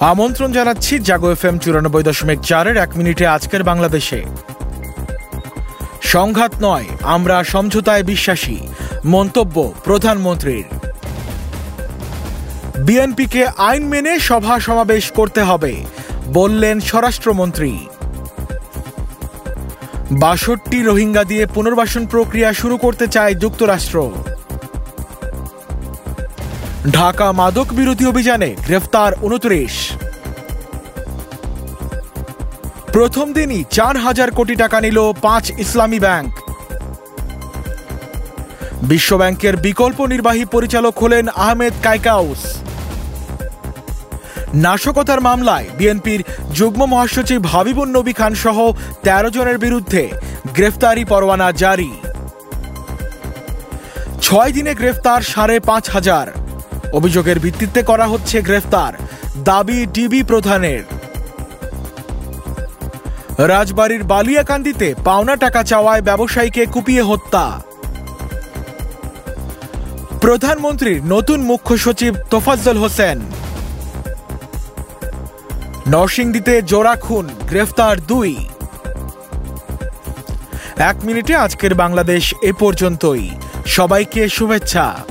আমন্ত্রণ জানাচ্ছি জাগো F M চুরানব্বই দশমিক চারের এক মিনিটে আজকের বাংলাদেশে। সংঘাত নয়, আমরা সমঝোতায় বিশ্বাসী, মন্তব্য প্রধানমন্ত্রীর। বিএনপিকে আইন মেনে সভা সমাবেশ করতে হবে, বললেন স্বরাষ্ট্রমন্ত্রী। বাষট্টি রোহিঙ্গা দিয়ে পুনর্বাসন প্রক্রিয়া শুরু করতে চায় যুক্তরাষ্ট্র। ঢাকা মাদক বিরোধী অভিযানে গ্রেফতার উনত্রিশ। প্রথম দিনই চার হাজার কোটি টাকা নিল পাঁচ ইসলামী ব্যাংক। বিশ্বব্যাংকের বিকল্প নির্বাহী পরিচালক হলেন আহমেদ কাইকাউস। নাশকতার মামলায় বিএনপির যুগ্ম মহাসচিব হাবিবুন নবী খান সহ তেরো জনের বিরুদ্ধে গ্রেফতারি পরোয়ানা জারি। ছয় দিনে গ্রেফতার সাড়ে পাঁচ হাজার। অভিযোগের ভিত্তিতে করা হচ্ছে গ্রেফতার, দাবি ডিবি প্রধানের। রাজবাড়ির বালিয়াকান্দিতে পাওনা টাকা চাওয়ায় ব্যবসায়ীকে কুপিয়ে হত্যা। প্রধানমন্ত্রীর নতুন মুখ্য সচিব তোফাজ্জল হোসেন। নরসিংদীতে জোড়া খুন, গ্রেফতার দুই। এক মিনিটে আজকের বাংলাদেশ এ পর্যন্তই। সবাইকে শুভেচ্ছা।